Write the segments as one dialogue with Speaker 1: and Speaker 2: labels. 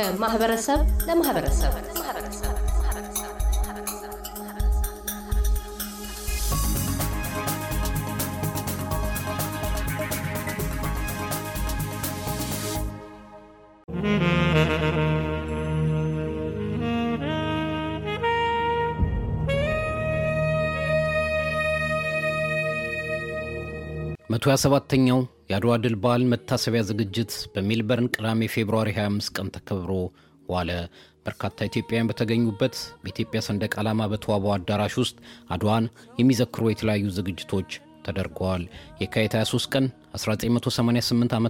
Speaker 1: ከማህበረሰብ ለማህበረሰብ
Speaker 2: መቶ ሃያ ሰባተኛው የአድዋ ድል በዓል መታሰቢያ ዝግጅት በሜልበርን ቅዳሜ ፌብርዋሪ 25 ቀን ተከብሮ ዋለ። በርካታ ኢትዮጵያውያን በተገኙበት በኢትዮጵያ ሰንደቅ ዓላማ በተዋበው አዳራሽ ውስጥ አድዋን የሚዘክሩ የተለያዩ ዝግጅቶች ተደርገዋል። የካቲት 23 ቀን 1988 ዓ ም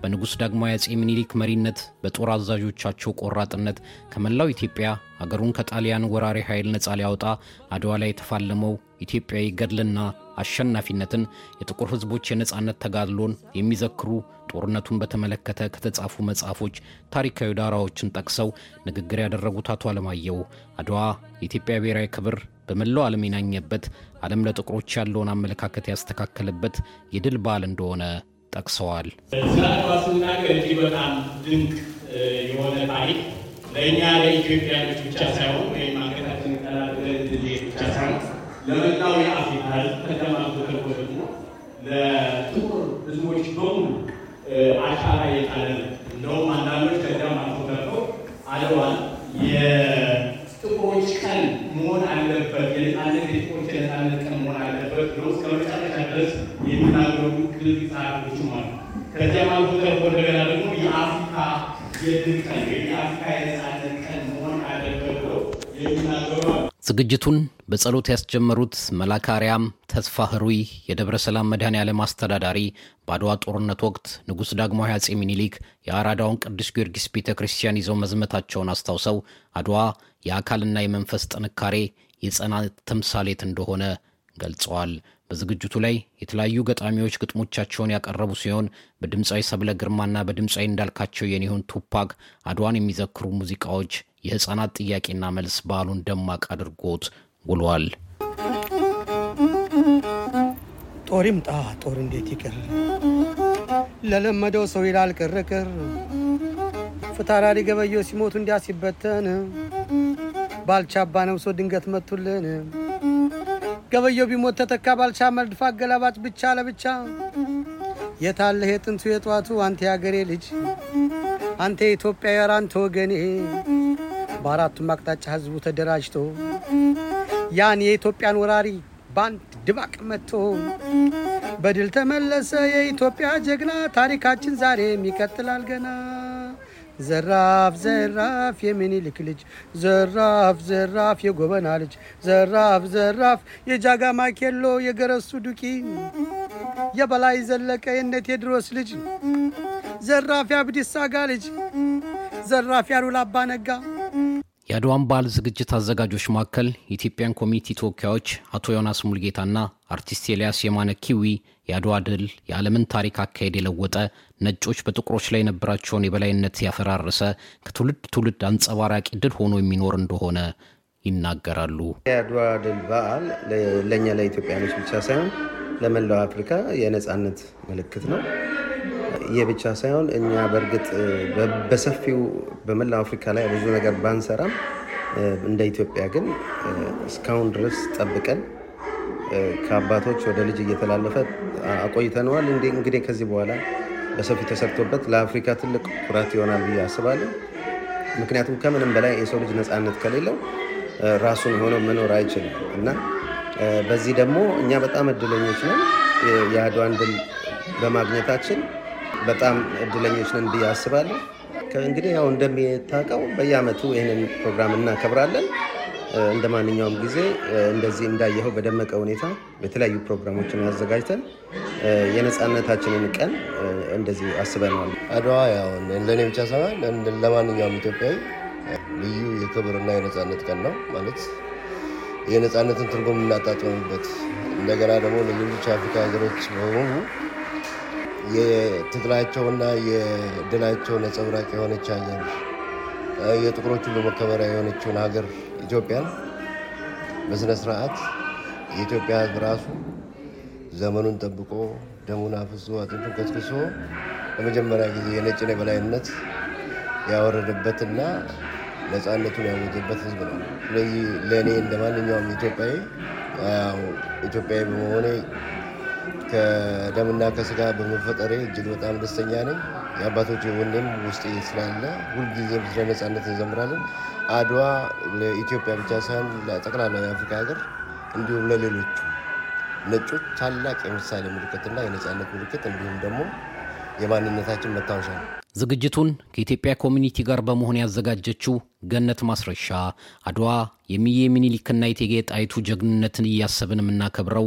Speaker 2: በንጉሥ ዳግማዊ አጼ ምኒልክ መሪነት በጦር አዛዦቻቸው ቆራጥነት ከመላው ኢትዮጵያ አገሩን ከጣሊያን ወራሪ ኃይል ነፃ ሊያወጣ አድዋ ላይ የተፋለመው ኢትዮጵያዊ ገድልና አሸናፊነትን የጥቁር ሕዝቦች የነፃነት ተጋድሎን የሚዘክሩ ጦርነቱን በተመለከተ ከተጻፉ መጽሐፎች ታሪካዊ ዳራዎችን ጠቅሰው ንግግር ያደረጉት አቶ አለማየሁ አድዋ የኢትዮጵያ ብሔራዊ ክብር በመላው ዓለም የናኘበት ዓለም ለጥቁሮች ያለውን አመለካከት ያስተካከለበት የድል በዓል እንደሆነ ጠቅሰዋል።
Speaker 3: ስለ አድዋ ስናገር እጅግ በጣም ድንቅ የሆነ ታሪክ ለእኛ ለኢትዮጵያኖች ብቻ ሳይሆን አንገታችን ቀና ብቻ ሳይሆን ለመላው የአፍሪካ ሕዝብ ከተማቶ ተርፎ ደግሞ ለጥቁር ሕዝቦች በሙሉ አሻራ የጣለ ነው። እንደውም አንዳንዶች ከዚያም አልፎ ተርፎ አድዋን የጥቁሮች ቀን መሆን አለበት፣ የነፃነት የጥቁሮች የነፃነት ቀን መሆን አለበት ብሎ እስከ መጨረሻ ድረስ የሚናገሩ ትልቅ ጸሐፊዎችም አሉ። ከዚያም አልፎ ተርፎ እንደገና ደግሞ የአፍሪካ የድል ቀን ወይም የአፍሪካ የነፃነት ቀን መሆን አለበት ብሎ የሚናገሩ አሉ።
Speaker 2: ዝግጅቱን በጸሎት ያስጀመሩት መልአከ አርያም ተስፋ ህሩይ የደብረ ሰላም መድኃኔ ዓለም አስተዳዳሪ በአድዋ ጦርነት ወቅት ንጉሥ ዳግማዊ አጼ ሚኒሊክ የአራዳውን ቅዱስ ጊዮርጊስ ቤተ ክርስቲያን ይዘው መዝመታቸውን አስታውሰው አድዋ የአካልና የመንፈስ ጥንካሬ የጽናት ተምሳሌት እንደሆነ ገልጸዋል። በዝግጅቱ ላይ የተለያዩ ገጣሚዎች ግጥሞቻቸውን ያቀረቡ ሲሆን በድምፃዊ ሰብለ ግርማና በድምፃዊ እንዳልካቸው የኔሆን ቱፓክ አድዋን የሚዘክሩ ሙዚቃዎች የሕፃናት ጥያቄና መልስ በዓሉን ደማቅ አድርጎት ውሏል።
Speaker 4: ጦር ይምጣ ጦር እንዴት ይቅር ለለመደው ሰው ይላል ቅርቅር ፍታራሪ ገበየው ሲሞቱ እንዲያ ሲበተን ባልቻ አባ ነብሶ ድንገት መቱልን ገበየው ቢሞት ተተካ ባልቻ መድፋ አገላባጭ ብቻ ለብቻ የታለህ የጥንቱ የጧቱ አንተ ያገሬ ልጅ አንተ የኢትዮጵያ የራንተ ወገኔ በአራቱም አቅጣጫ ህዝቡ ተደራጅቶ ያን የኢትዮጵያን ወራሪ ባንድ ድባቅ መጥቶ በድል ተመለሰ የኢትዮጵያ ጀግና። ታሪካችን ዛሬም ይቀጥላል ገና። ዘራፍ ዘራፍ የሚኒልክ ልጅ ዘራፍ ዘራፍ የጎበና ልጅ ዘራፍ ዘራፍ የጃጋማ ኬሎ የገረሱ ዱቂ የበላይ ዘለቀ የነ ቴዎድሮስ ልጅ ዘራፍ የአብዲሳ አጋ ልጅ ዘራፍ ያሉላ አባ ነጋ
Speaker 2: የአድዋን በዓል ዝግጅት አዘጋጆች መካከል የኢትዮጵያን community ተወካዮች አቶ ዮናስ ሙሉጌታና አርቲስት ኤልያስ የማነ ኪዊ የአድዋ ድል የዓለምን ታሪክ አካሄድ የለወጠ ነጮች በጥቁሮች ላይ የነበራቸውን የበላይነት ያፈራረሰ ከትውልድ ትውልድ አንጸባራቂ ድል ሆኖ የሚኖር እንደሆነ ይናገራሉ።
Speaker 5: የአድዋ ድል በዓል ለእኛ ለኢትዮጵያኖች ብቻ ሳይሆን ለመላው አፍሪካ የነፃነት ምልክት ነው። ይህ ብቻ ሳይሆን እኛ በእርግጥ በሰፊው በመላው አፍሪካ ላይ ብዙ ነገር ባንሰራም እንደ ኢትዮጵያ ግን እስካሁን ድረስ ጠብቀን ከአባቶች ወደ ልጅ እየተላለፈ አቆይተነዋል። እንግዲህ ከዚህ በኋላ በሰፊው ተሰርቶበት ለአፍሪካ ትልቅ ኩራት ይሆናል ብዬ አስባለሁ። ምክንያቱም ከምንም በላይ የሰው ልጅ ነፃነት ከሌለው ራሱን ሆኖ መኖር አይችልም እና በዚህ ደግሞ እኛ በጣም እድለኞች ነን። የአድዋን ድል በማግኘታችን በጣም እድለኞች ነን ብዬ አስባለሁ። እንግዲህ ያው እንደሚታወቀው በየዓመቱ ይህንን ፕሮግራም እናከብራለን። እንደ ማንኛውም ጊዜ እንደዚህ እንዳየኸው በደመቀ ሁኔታ የተለያዩ ፕሮግራሞችን አዘጋጅተን የነፃነታችንን ቀን እንደዚህ አስበነዋል።
Speaker 6: አድዋ ያው ለእኔ ብቻ ሳይሆን ለማንኛውም ኢትዮጵያዊ ልዩ የክብርና የነፃነት ቀን ነው ማለት የነፃነትን ትርጉም የምናጣጥምበት እንደገና ደግሞ ለሌሎች የአፍሪካ ሀገሮች በሙሉ የትግላቸውና የድላቸው ነጸብራቅ የሆነች ሀገር የጥቁሮቹ በመከበሪያ የሆነችውን ሀገር ኢትዮጵያን በስነ ስርዓት የኢትዮጵያ ሕዝብ ራሱ ዘመኑን ጠብቆ ደሙን አፍሶ አጥንቱን ከስክሶ ለመጀመሪያ ጊዜ የነጭን የበላይነት ያወረደበትና ነፃነቱን ያወጀበት ህዝብ ነው። ስለዚህ ለእኔ እንደ ማንኛውም ኢትዮጵያዊ ኢትዮጵያዊ በመሆኔ ከደምና ከስጋ በመፈጠሬ እጅግ በጣም ደስተኛ ነኝ። የአባቶች ወንድም ውስጥ ስላለ ሁልጊዜም ስለ ነፃነት እንዘምራለን። አድዋ ለኢትዮጵያ ብቻ ሳይሆን ለጠቅላላ የአፍሪካ ሀገር እንዲሁም ለሌሎቹ ነጮች ታላቅ የምሳሌ ምልክትና የነፃነት ምልክት እንዲሁም ደግሞ የማንነታችን መታወሻ ነው።
Speaker 2: ዝግጅቱን ከኢትዮጵያ community ጋር በመሆን ያዘጋጀችው ገነት ማስረሻ አድዋ የእምዬ ምኒልክና የእቴጌ ጣይቱ ጀግንነትን እያሰብን የምናከብረው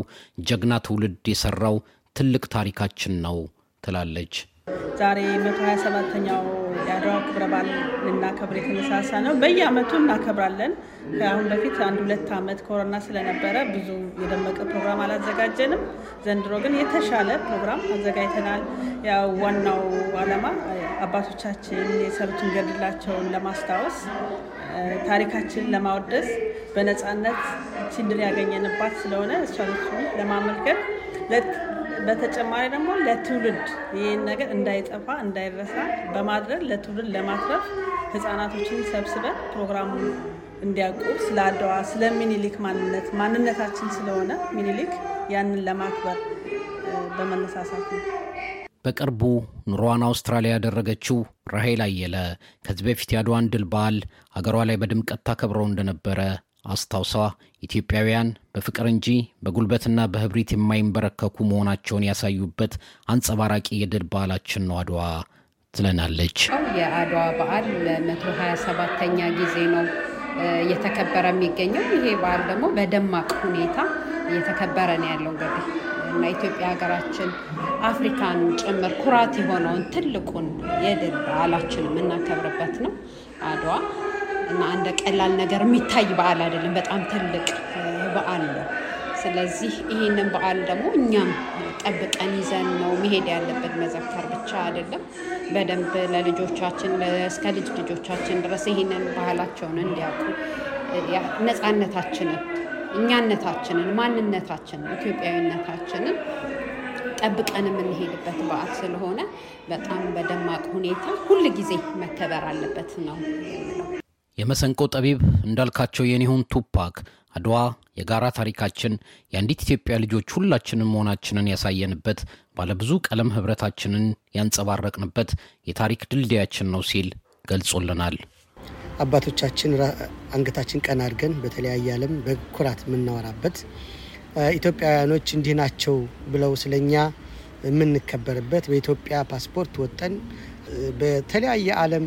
Speaker 2: ጀግና ትውልድ የሰራው ትልቅ ታሪካችን ነው ትላለች።
Speaker 7: ዛሬ 127ኛው የአድዋ ክብረ በዓል ልናከብር የተነሳሳ ነው። በየአመቱ እናከብራለን። ከአሁን በፊት አንድ ሁለት ዓመት ኮሮና ስለነበረ ብዙ የደመቀ ፕሮግራም አላዘጋጀንም። ዘንድሮ ግን የተሻለ ፕሮግራም አዘጋጅተናል። ያው ዋናው ዓላማ አባቶቻችን የሰሩትን ገድላቸውን ለማስታወስ ታሪካችንን ለማወደስ በነፃነት ችንድል ያገኘንባት ስለሆነ እሷን ለማመልከት በተጨማሪ ደግሞ ለትውልድ ይህን ነገር እንዳይጠፋ እንዳይረሳ በማድረግ ለትውልድ ለማትረፍ ህፃናቶችን ሰብስበን ፕሮግራሙን እንዲያውቁ ስለ አድዋ ስለ ሚኒሊክ ማንነት ማንነታችን ስለሆነ ሚኒሊክ ያንን ለማክበር በመነሳሳት ነው።
Speaker 2: በቅርቡ ኑሮዋን አውስትራሊያ ያደረገችው ራሄል አየለ ከዚህ በፊት የአድዋን ድል በዓል አገሯ ላይ በድምቀት ታከብረው እንደነበረ አስታውሳ ኢትዮጵያውያን በፍቅር እንጂ በጉልበትና በህብሪት የማይንበረከኩ መሆናቸውን ያሳዩበት አንጸባራቂ የድል በዓላችን ነው አድዋ ትለናለች።
Speaker 1: የአድዋ በዓል ለመቶ ሀያ ሰባተኛ ጊዜ ነው እየተከበረ የሚገኘው። ይሄ በዓል ደግሞ በደማቅ ሁኔታ እየተከበረ ነው ያለው እንግዲህ እና ኢትዮጵያ ሀገራችን አፍሪካን ጭምር ኩራት የሆነውን ትልቁን የድል በዓላችን የምናከብርበት ነው አድዋ እና እንደ ቀላል ነገር የሚታይ በዓል አይደለም። በጣም ትልቅ በዓል ነው። ስለዚህ ይህንን በዓል ደግሞ እኛም ጠብቀን ይዘን ነው መሄድ ያለብን። መዘከር ብቻ አይደለም፣ በደንብ ለልጆቻችን እስከ ልጅ ልጆቻችን ድረስ ይህንን ባህላቸውን እንዲያውቁ ነፃነታችንን፣ እኛነታችንን፣ ማንነታችንን፣ ኢትዮጵያዊነታችንን ጠብቀን የምንሄድበት በዓል ስለሆነ በጣም በደማቅ ሁኔታ ሁል ጊዜ መከበር አለበት ነው
Speaker 2: የመሰንቆ ጠቢብ እንዳልካቸው የኔሁን ቱፓክ አድዋ የጋራ ታሪካችን የአንዲት ኢትዮጵያ ልጆች ሁላችንን መሆናችንን ያሳየንበት ባለብዙ ቀለም ህብረታችንን ያንጸባረቅንበት የታሪክ ድልድያችን ነው ሲል ገልጾልናል።
Speaker 4: አባቶቻችን አንገታችን ቀና አድርገን በተለያየ ዓለም በኩራት የምናወራበት ኢትዮጵያውያኖች እንዲህ ናቸው ብለው ስለኛ የምንከበርበት በኢትዮጵያ ፓስፖርት ወጠን በተለያየ ዓለም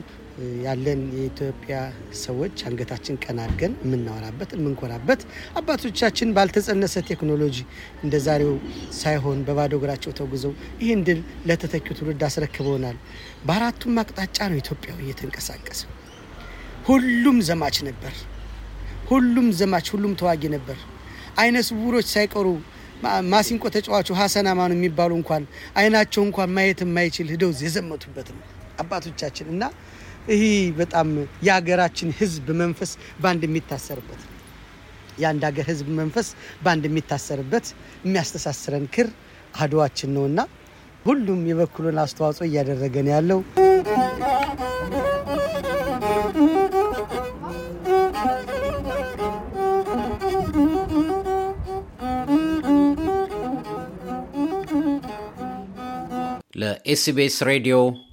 Speaker 4: ያለን የኢትዮጵያ ሰዎች አንገታችን ቀና አድርገን የምናወራበት የምንኮራበት አባቶቻችን ባልተጸነሰ ቴክኖሎጂ እንደ ዛሬው ሳይሆን በባዶ እግራቸው ተጉዘው ይህን ድል ለተተኪው ትውልድ አስረክበውናል። በአራቱም አቅጣጫ ነው ኢትዮጵያዊ እየተንቀሳቀሰ። ሁሉም ዘማች ነበር። ሁሉም ዘማች፣ ሁሉም ተዋጊ ነበር። አይነ ስውሮች ሳይቀሩ ማሲንቆ ተጫዋቹ ሀሰን አማኑ የሚባሉ እንኳን አይናቸው እንኳን ማየት የማይችል ሂደው የዘመቱበት ነው አባቶቻችን እና ይህ በጣም የሀገራችን ሕዝብ መንፈስ በአንድ የሚታሰርበት የአንድ ሀገር ሕዝብ መንፈስ በአንድ የሚታሰርበት የሚያስተሳስረን ክር አድዋችን ነውና ሁሉም የበኩሉን አስተዋጽኦ እያደረገ ነው ያለው።
Speaker 2: ለ SBS ሬዲዮ